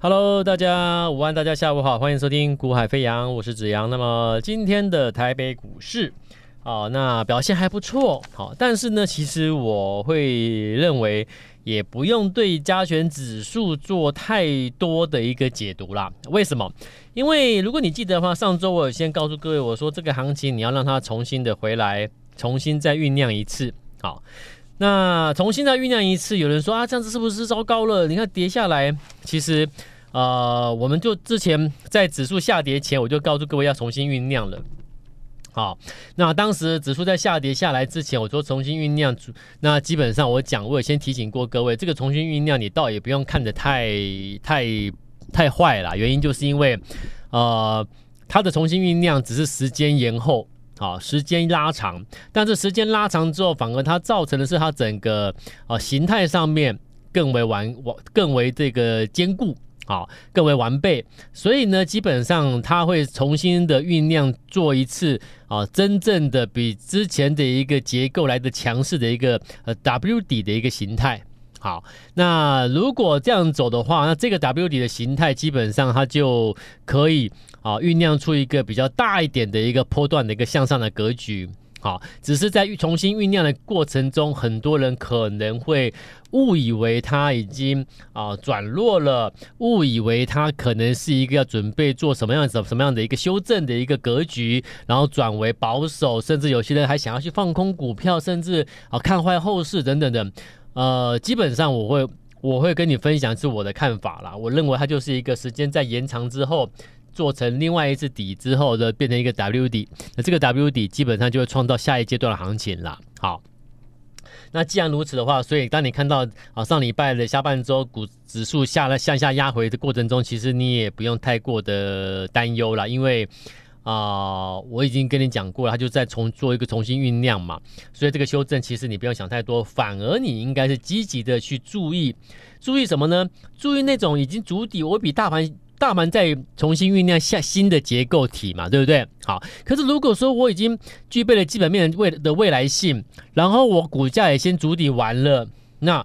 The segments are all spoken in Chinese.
Hello，大家午安，大家下午好，欢迎收听《股海飞扬》，我是子阳。那么今天的台北股市，啊，那表现还不错，好，但是呢，其实我会认为也不用对加权指数做太多的一个解读啦。为什么？因为如果你记得的话，上周我有先告诉各位，我说这个行情你要让它重新的回来，重新再酝酿一次，好。那重新再酝酿一次，有人说啊，这样子是不是糟糕了？你看跌下来，其实，呃，我们就之前在指数下跌前，我就告诉各位要重新酝酿了。好，那当时指数在下跌下来之前，我说重新酝酿，那基本上我讲，我也先提醒过各位，这个重新酝酿，你倒也不用看得太太太坏了。原因就是因为，呃，它的重新酝酿只是时间延后。好，时间拉长，但是时间拉长之后，反而它造成的是它整个啊形态上面更为完完更为这个坚固，好，更为完备。所以呢，基本上它会重新的酝酿做一次啊，真正的比之前的一个结构来的强势的一个呃 W 底的一个形态。好，那如果这样走的话，那这个 W 底的形态基本上它就可以。啊，酝酿出一个比较大一点的一个波段的一个向上的格局。好，只是在重新酝酿的过程中，很多人可能会误以为它已经啊转弱了，误以为它可能是一个要准备做什么样子、什么样的一个修正的一个格局，然后转为保守，甚至有些人还想要去放空股票，甚至啊看坏后市等等等。呃，基本上我会我会跟你分享是我的看法啦。我认为它就是一个时间在延长之后。做成另外一次底之后的，变成一个 W 底，那这个 W 底基本上就会创造下一阶段的行情了。好，那既然如此的话，所以当你看到啊上礼拜的下半周股指数下了向下压回的过程中，其实你也不用太过的担忧了，因为啊、我已经跟你讲过了，他就在重做一个重新酝酿嘛，所以这个修正其实你不用想太多，反而你应该是积极的去注意，注意什么呢？注意那种已经筑底，我比大盘。大盘在重新酝酿下新的结构体嘛，对不对？好，可是如果说我已经具备了基本面未的未来性，然后我股价也先筑底完了，那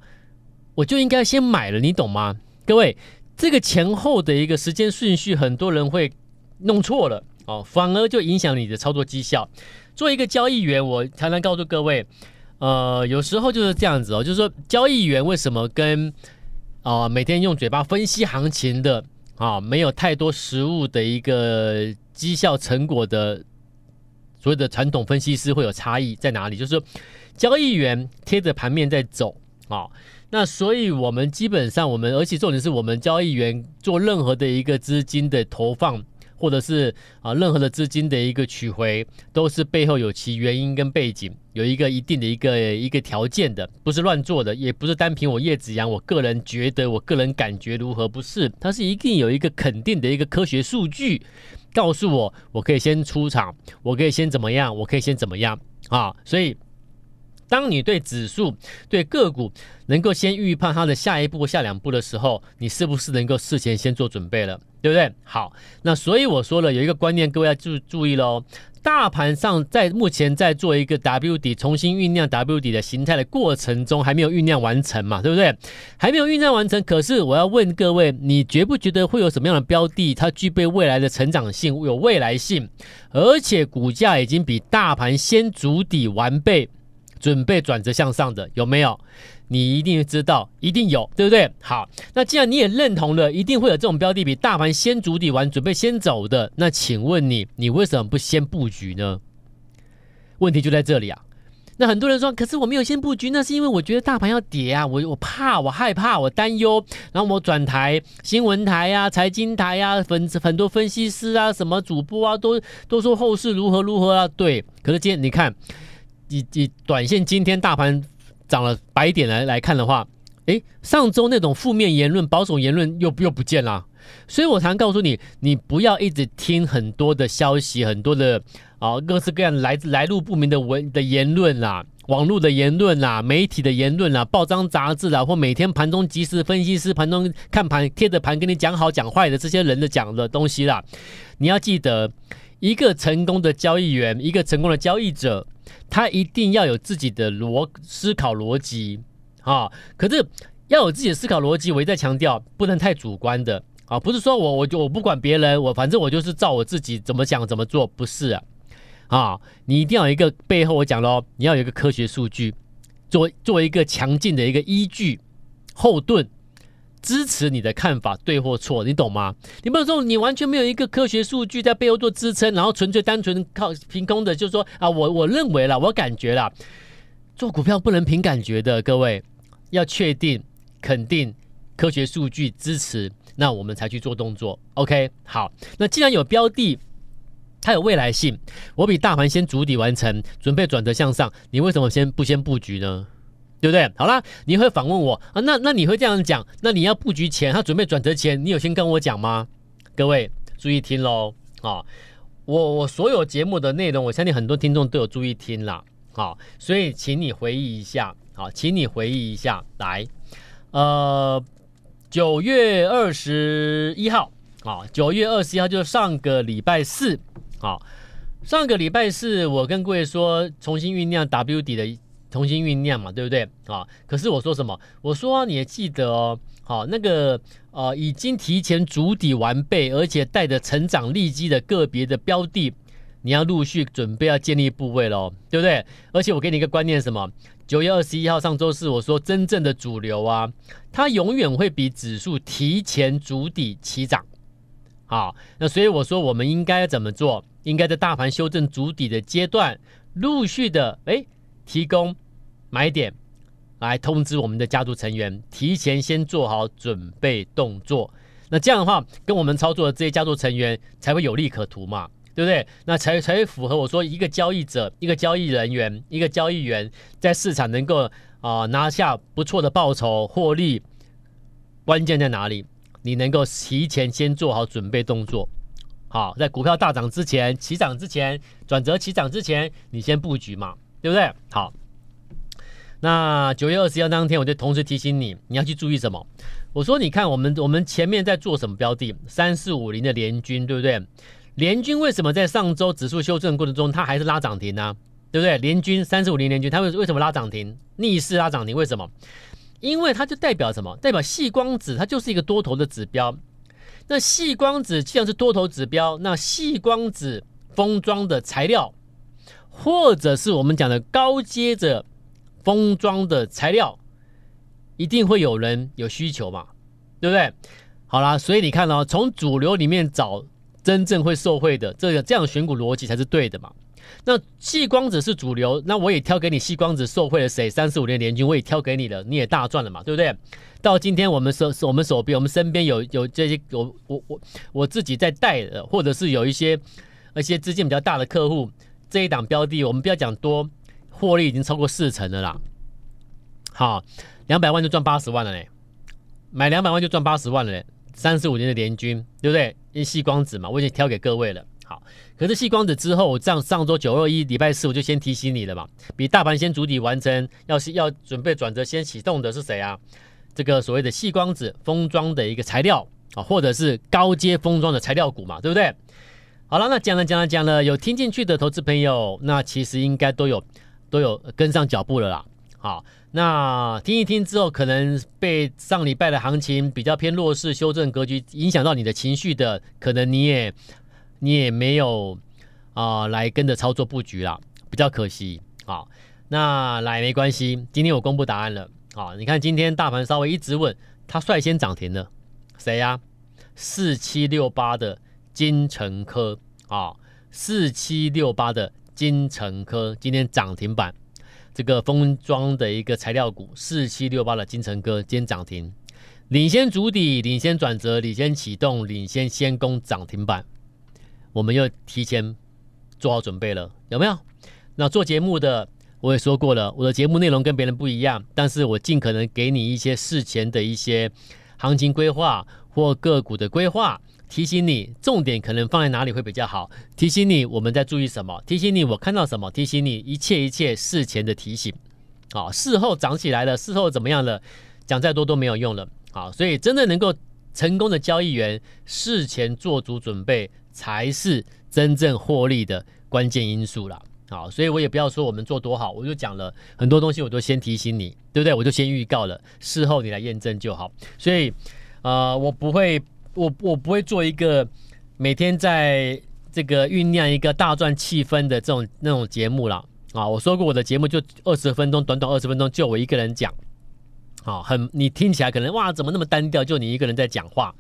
我就应该先买了，你懂吗？各位，这个前后的一个时间顺序，很多人会弄错了哦，反而就影响你的操作绩效。作为一个交易员，我常常告诉各位，呃，有时候就是这样子哦，就是说交易员为什么跟啊、每天用嘴巴分析行情的。啊，没有太多实物的一个绩效成果的所谓的传统分析师会有差异在哪里？就是说，交易员贴着盘面在走啊，那所以我们基本上我们，而且重点是我们交易员做任何的一个资金的投放。或者是啊，任何的资金的一个取回，都是背后有其原因跟背景，有一个一定的一个一个条件的，不是乱做的，也不是单凭我叶子阳我个人觉得，我个人感觉如何，不是，它是一定有一个肯定的一个科学数据，告诉我我可以先出场，我可以先怎么样，我可以先怎么样啊，所以。当你对指数、对个股能够先预判它的下一步、下两步的时候，你是不是能够事前先做准备了？对不对？好，那所以我说了有一个观念，各位要注注意喽。大盘上在目前在做一个 W 底重新酝酿 W 底的形态的过程中，还没有酝酿完成嘛？对不对？还没有酝酿完成。可是我要问各位，你觉不觉得会有什么样的标的，它具备未来的成长性、有未来性，而且股价已经比大盘先筑底完备？准备转折向上的有没有？你一定知道，一定有，对不对？好，那既然你也认同了，一定会有这种标的比大盘先筑底完，准备先走的。那请问你，你为什么不先布局呢？问题就在这里啊。那很多人说，可是我没有先布局，那是因为我觉得大盘要跌啊，我我怕，我害怕，我担忧。然后我转台新闻台啊、财经台啊，分很多分析师啊、什么主播啊，都都说后市如何如何啊。对，可是今天你看。以以短线今天大盘涨了百点来来看的话，诶，上周那种负面言论、保守言论又又不见了。所以我常告诉你，你不要一直听很多的消息，很多的啊各式各样来来路不明的文的言论啦，网络的言论啦，媒体的言论啦，报章杂志啦，或每天盘中即时分析师盘中看盘贴着盘跟你讲好讲坏的这些人的讲的东西啦。你要记得，一个成功的交易员，一个成功的交易者。他一定要有自己的逻思考逻辑啊，可是要有自己的思考逻辑，我一再强调不能太主观的啊，不是说我我就我不管别人，我反正我就是照我自己怎么想怎么做，不是啊，你一定要有一个背后我讲喽，你要有一个科学数据，做做一个强劲的一个依据后盾。支持你的看法对或错，你懂吗？你不能说你完全没有一个科学数据在背后做支撑，然后纯粹单纯靠凭空的，就是说啊，我我认为啦，我感觉啦，做股票不能凭感觉的，各位要确定、肯定科学数据支持，那我们才去做动作。OK，好，那既然有标的，它有未来性，我比大盘先筑底完成，准备转折向上，你为什么先不先布局呢？对不对？好啦，你会反问我啊？那那你会这样讲？那你要布局前，他准备转折前，你有先跟我讲吗？各位注意听喽啊！我我所有节目的内容，我相信很多听众都有注意听啦。啊，所以请你回忆一下，好，请你回忆一下，来，呃，九月二十一号，啊，九月二十一号就是上个礼拜四，啊，上个礼拜四，我跟各位说，重新酝酿 W 底的。重新酝酿嘛，对不对啊？可是我说什么？我说、你也记得哦，好，那个呃，已经提前筑底完备，而且带着成长利基的个别的标的，你要陆续准备要建立部位喽，对不对？而且我给你一个观念，什么？九月二十一号上周四，我说真正的主流啊，它永远会比指数提前筑底起涨。好，那所以我说我们应该怎么做？应该在大盘修正筑底的阶段，陆续的哎提供。买点来通知我们的家族成员，提前先做好准备动作。那这样的话，跟我们操作的这些家族成员才会有利可图嘛，对不对？那才才会符合我说一个交易者、一个交易人员、一个交易员在市场能够啊、拿下不错的报酬获利。关键在哪里？你能够提前先做好准备动作，好，在股票大涨之前、起涨之前、转折起涨之前，你先布局嘛，对不对？好。那九月二十一号当天，我就同时提醒你，你要去注意什么？我说，你看我们我们前面在做什么标的？三四五零的联军，对不对？联军为什么在上周指数修正过程中，它还是拉涨停呢？对不对？联军三四五零联军，它为为什么拉涨停？逆势拉涨停，为什么？因为它就代表什么？代表细光子，它就是一个多头的指标。那细光子既然是多头指标，那细光子封装的材料，或者是我们讲的高阶的。封装的材料一定会有人有需求嘛，对不对？好啦，所以你看哦，从主流里面找真正会受惠的，这个这样选股逻辑才是对的嘛。那细光子是主流，那我也挑给你细光子受惠了谁？三四五年联军我也挑给你了，你也大赚了嘛，对不对？到今天我们手我们手边我们身边有有这些我我我我自己在带的，或者是有一些一些资金比较大的客户，这一档标的我们不要讲多。获利已经超过四成了啦，好，两百万就赚八十万了嘞，买两百万就赚八十万了嘞，三十五年的联军，对不对？因为矽光子嘛，我已经挑给各位了。好，可是细光子之后，我这样上周九二一礼拜四我就先提醒你了嘛，比大盘先筑底完成，要是要准备转折先启动的是谁啊？这个所谓的细光子封装的一个材料啊，或者是高阶封装的材料股嘛，对不对？好了，那讲了讲了讲了，有听进去的投资朋友，那其实应该都有。都有跟上脚步了啦，好，那听一听之后，可能被上礼拜的行情比较偏弱势修正格局影响到你的情绪的，可能你也你也没有啊、来跟着操作布局啦，比较可惜。好，那来没关系，今天我公布答案了。好，你看今天大盘稍微一直稳，它率先涨停了，谁呀、四七六八的金城科啊，四七六八的。金城科今天涨停板，这个封装的一个材料股四七六八的金城科今天涨停，领先主底，领先转折，领先启动，领先先攻涨停板，我们又提前做好准备了，有没有？那做节目的我也说过了，我的节目内容跟别人不一样，但是我尽可能给你一些事前的一些行情规划或个股的规划。提醒你，重点可能放在哪里会比较好？提醒你，我们在注意什么？提醒你，我看到什么？提醒你，一切一切事前的提醒。好，事后涨起来了，事后怎么样了？讲再多都没有用了。啊，所以真的能够成功的交易员，事前做足准备，才是真正获利的关键因素了。好，所以我也不要说我们做多好，我就讲了很多东西，我都先提醒你，对不对？我就先预告了，事后你来验证就好。所以，呃，我不会。我我不会做一个每天在这个酝酿一个大赚气氛的这种那种节目了啊！我说过我的节目就二十分钟，短短二十分钟就我一个人讲。好，很你听起来可能哇，怎么那么单调？就你一个人在讲话，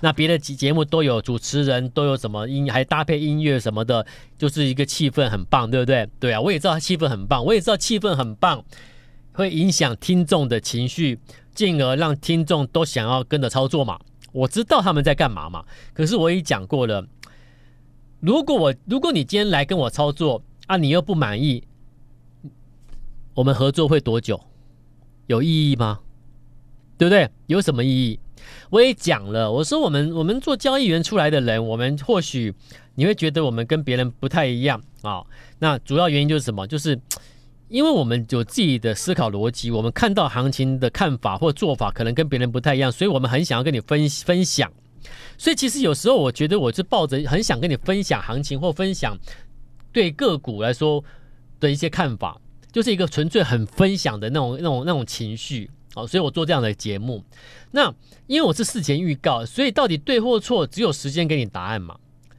那别的节节目都有主持人，都有什么音，还搭配音乐什么的，就是一个气氛很棒，对不对？对啊，我也知道气氛很棒，我也知道气氛很棒会影响听众的情绪，进而让听众都想要跟着操作嘛。我知道他们在干嘛嘛。可是我也讲过了，如果我如果你今天来跟我操作啊，你又不满意，我们合作会多久？有意义吗？对不对？有什么意义？我也讲了，我说我们我们做交易员出来的人，我们或许你会觉得我们跟别人不太一样啊、那主要原因就是什么？就是因为我们有自己的思考逻辑，我们看到行情的看法或做法可能跟别人不太一样，所以我们很想要跟你分分享。所以其实有时候我觉得我是抱着很想跟你分享行情或分享对个股来说的一些看法，就是一个纯粹很分享的那种那种那种情绪。好，所以我做这样的节目。那因为我是事前预告，所以到底对或错，只有时间给你答案嘛，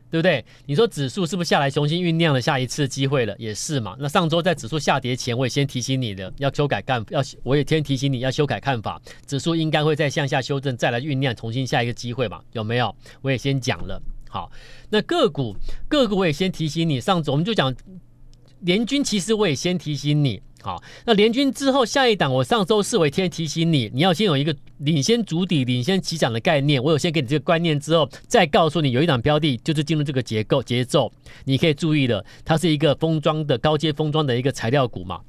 对不对？你说指数是不是下来重新酝酿了下一次机会了？也是嘛。那上周在指数下跌前，我也先提醒你的，要修改看，要我也先提醒你要修改看法，指数应该会再向下修正，再来酝酿重新下一个机会嘛？有没有？我也先讲了。好，那个股个股我也先提醒你，上周我们就讲联军，其实我也先提醒你。好，那联军之后下一档，我上周四我天提醒你，你要先有一个领先主底、领先起涨的概念。我有先给你这个观念之后，再告诉你有一档标的就是进入这个结构节奏，你可以注意的，它是一个封装的高阶封装的一个材料股嘛。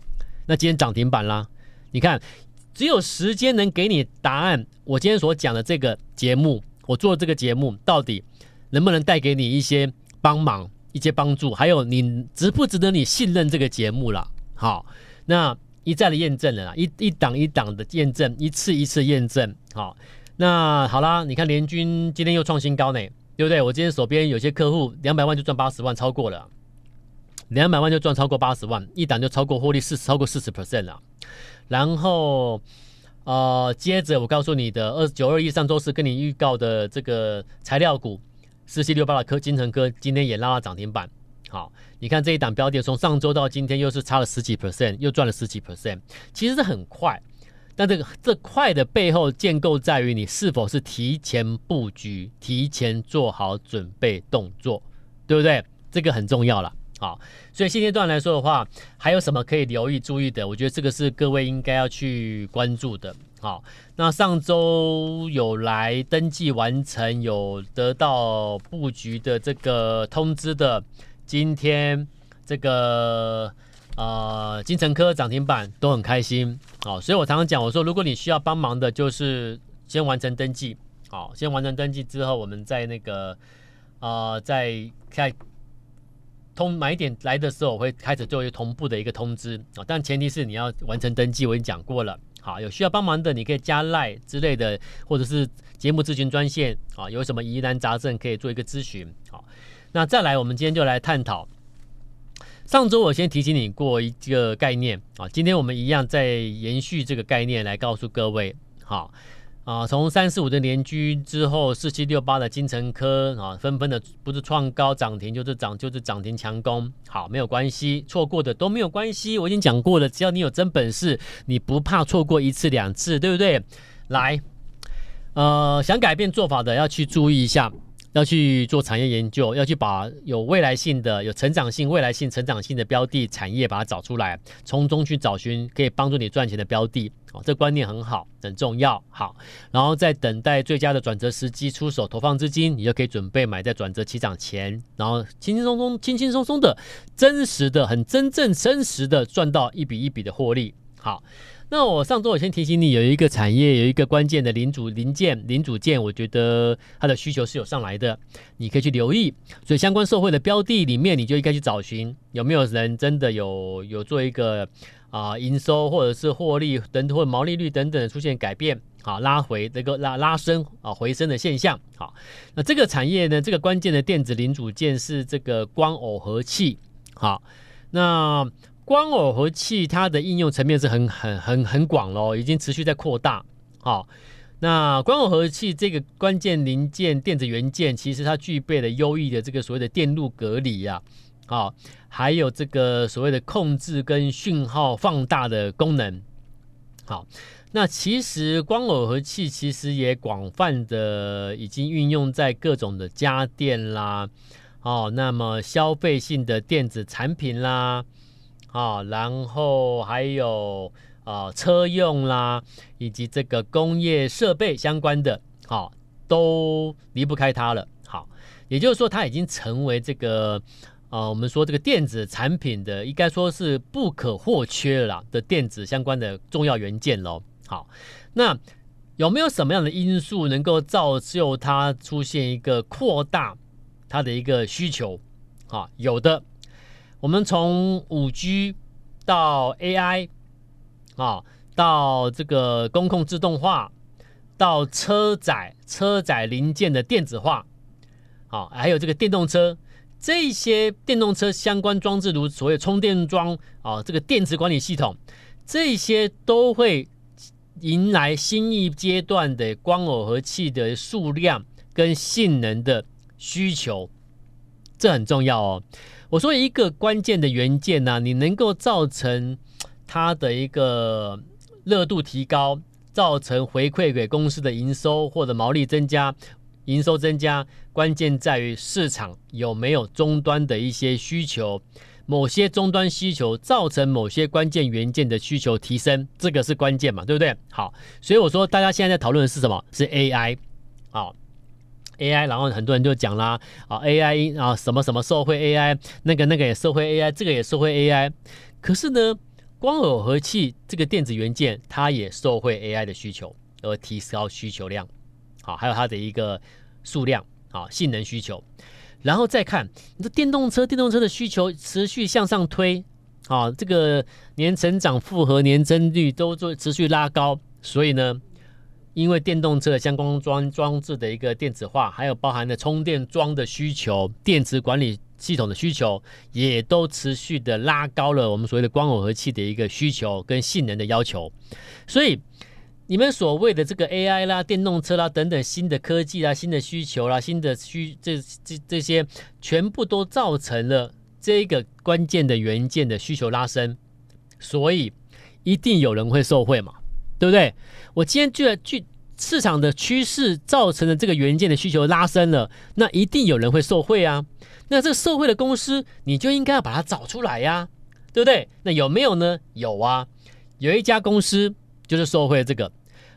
那今天涨停板啦，你看，只有时间能给你答案。我今天所讲的这个节目，我做这个节目到底能不能带给你一些帮忙、一些帮助，还有你值不值得你信任这个节目了？好。那一再的验证了啦，一一档一档的验证，一次一次验证。好，那好啦，你看联军今天又创新高呢，对不对？我今天手边有些客户两百万就赚八十万，超过了，两百万就赚超过八十万，一档就超过获利四十，超过四十 percent 了。然后呃，接着我告诉你的二九二一上周四跟你预告的这个材料股四七六八的科金成科，今天也拉了涨停板。好，你看这一档标的，从上周到今天又是差了十几 percent，又赚了十几 percent，其实是很快。但这个这快的背后建构在于你是否是提前布局、提前做好准备动作，对不对？这个很重要了。好，所以现阶段来说的话，还有什么可以留意、注意的？我觉得这个是各位应该要去关注的。好，那上周有来登记完成、有得到布局的这个通知的。今天这个呃，金城科涨停板都很开心，好，所以我常常讲，我说如果你需要帮忙的，就是先完成登记，好，先完成登记之后，我们在那个呃，在开通买点来的时候，我会开始做一个同步的一个通知。啊，但前提是你要完成登记，我已经讲过了，好，有需要帮忙的，你可以加赖之类的，或者是节目咨询专线。啊，有什么疑难杂症可以做一个咨询，那再来，我们今天就来探讨。上周我先提醒你过一个概念啊，今天我们一样再延续这个概念来告诉各位。好啊，从三四五的联军之后，四七六八的金城科啊，纷纷的不是创高涨停，就是涨就是涨停强攻。好，没有关系，错过的都没有关系。我已经讲过了，只要你有真本事，你不怕错过一次两次，对不对？来，呃，想改变做法的要去注意一下。要去做产业研究，要去把有未来性的、有成长性、未来性、成长性的标的产业把它找出来，从中去找寻可以帮助你赚钱的标的。哦，这观念很好，很重要。好，然后在等待最佳的转折时机出手投放资金，你就可以准备买在转折起涨前，然后轻轻松松、轻轻松松的、真实的、很真正真实的赚到一笔一笔的获利。好。那我上周我先提醒你，有一个产业有一个关键的零组零件零组件，我觉得它的需求是有上来的，你可以去留意。所以相关受惠的标的里面，你就应该去找寻有没有人真的有有做一个啊营收或者是获利等或毛利率等等出现改变，好拉回这个拉拉升啊回升的现象。好，那这个产业呢，这个关键的电子零组件是这个光耦合器。好，那。光耦合器它的应用层面是很很很很广喽，已经持续在扩大。好，那光耦合器这个关键零件电子元件，其实它具备了优异的这个所谓的电路隔离呀，啊，还有这个所谓的控制跟讯号放大的功能。好，那其实光耦合器其实也广泛的已经运用在各种的家电啦，哦，那么消费性的电子产品啦，啊，然后还有。啊、车用啦，以及这个工业设备相关的，好、都离不开它了。好，也就是说，它已经成为这个，呃，我们说这个电子产品的，应该说是不可或缺了的电子相关的重要元件喽。好，那有没有什么样的因素能够造就它出现一个扩大它的一个需求？啊，有的，我们从五 G 到 AI。啊，到这个工控自动化，到车载车载零件的电子化，啊，还有这个电动车，这些电动车相关装置，如所谓充电桩啊，这个电池管理系统，这些都会迎来新一阶段的光耦合器的数量跟性能的需求，这很重要哦。我说一个关键的元件呢、你能够造成。它的一个热度提高，造成回馈给公司的营收或者毛利增加，营收增加，关键在于市场有没有终端的一些需求，某些终端需求造成某些关键元件的需求提升，这个是关键嘛，对不对？好，所以我说大家现在在讨论的是什么？是 AI，好，AI，然后很多人就讲啦，啊，AI 啊，什么什么受惠 AI，那个那个也受惠 AI，这个也受惠 AI，可是呢？光耦合器这个电子元件，它也受惠 AI 的需求而提高需求量，好，还有它的一个数量，好，性能需求，然后再看你的电动车，电动车的需求持续向上推，啊，这个年成长、复合年增率都做持续拉高，所以呢，因为电动车相关装装置的一个电子化，还有包含的充电桩的需求，电池管理。系统的需求也都持续的拉高了我们所谓的光耦合器的一个需求跟性能的要求，所以你们所谓的这个 AI 啦、电动车啦等等新的科技啦、新的需求啦、新的需这这这些，全部都造成了这个关键的元件的需求拉升，所以一定有人会受惠嘛，对不对？我今天就要去市场的趋势造成的这个元件的需求拉升了，那一定有人会受惠啊。那这个受惠的公司，你就应该要把它找出来呀，对不对？那有没有呢？有啊，有一家公司就是受惠这个。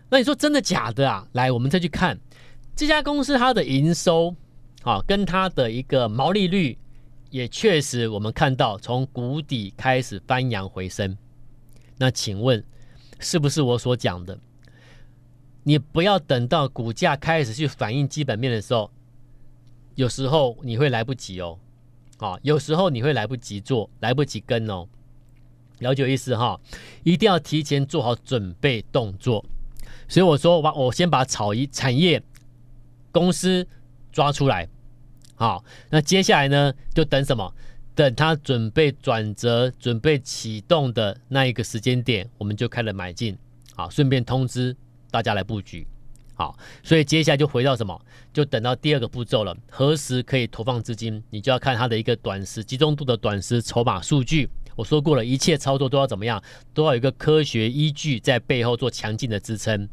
那你说真的假的啊？来，我们再去看这家公司它的营收啊，跟它的一个毛利率，也确实我们看到从谷底开始翻扬回升。那请问是不是我所讲的？你不要等到股价开始去反映基本面的时候。有时候你会来不及哦，啊，有时候你会来不及做，来不及跟哦，了解意思哈，一定要提前做好准备动作。所以我说，我我先把产业产业公司抓出来，好，那接下来呢，就等什么？等它准备转折、准备启动的那一个时间点，我们就开始买进，好，顺便通知大家来布局。好，所以接下来就回到什么？就等到第二个步骤了。何时可以投放资金？你就要看它的一个短时集中度的短时筹码数据。我说过了，一切操作都要怎么样？都要有一个科学依据在背后做强劲的支撑。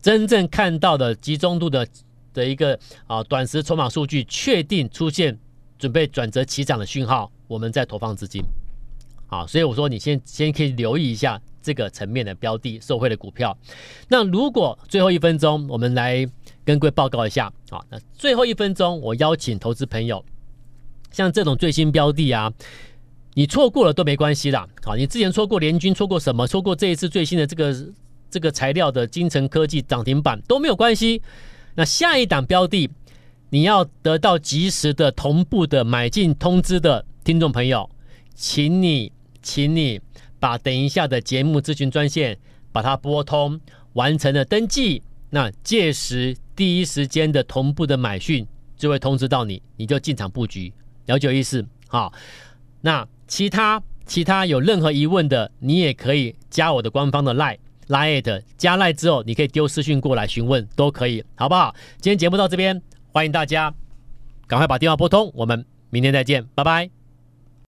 真正看到的集中度的的一个啊短时筹码数据确定出现准备转折起涨的讯号，我们再投放资金。好，所以我说你先先可以留意一下。这个层面的标的受惠的股票，那如果最后一分钟，我们来跟各位报告一下啊。那最后一分钟，我邀请投资朋友，像这种最新标的啊，你错过了都没关系啦。好，你之前错过联军，错过什么？错过这一次最新的这个这个材料的精成科技涨停板都没有关系。那下一档标的，你要得到及时的同步的买进通知的听众朋友，请你，请你。把等一下的节目咨询专线把它拨通，完成了登记，那届时第一时间的同步的买讯就会通知到你，你就进场布局，了解意思？好，那其他其他有任何疑问的，你也可以加我的官方的 LINE Line 加赖之后，你可以丢私讯过来询问，都可以，好不好？今天节目到这边，欢迎大家赶快把电话拨通，我们明天再见，拜拜。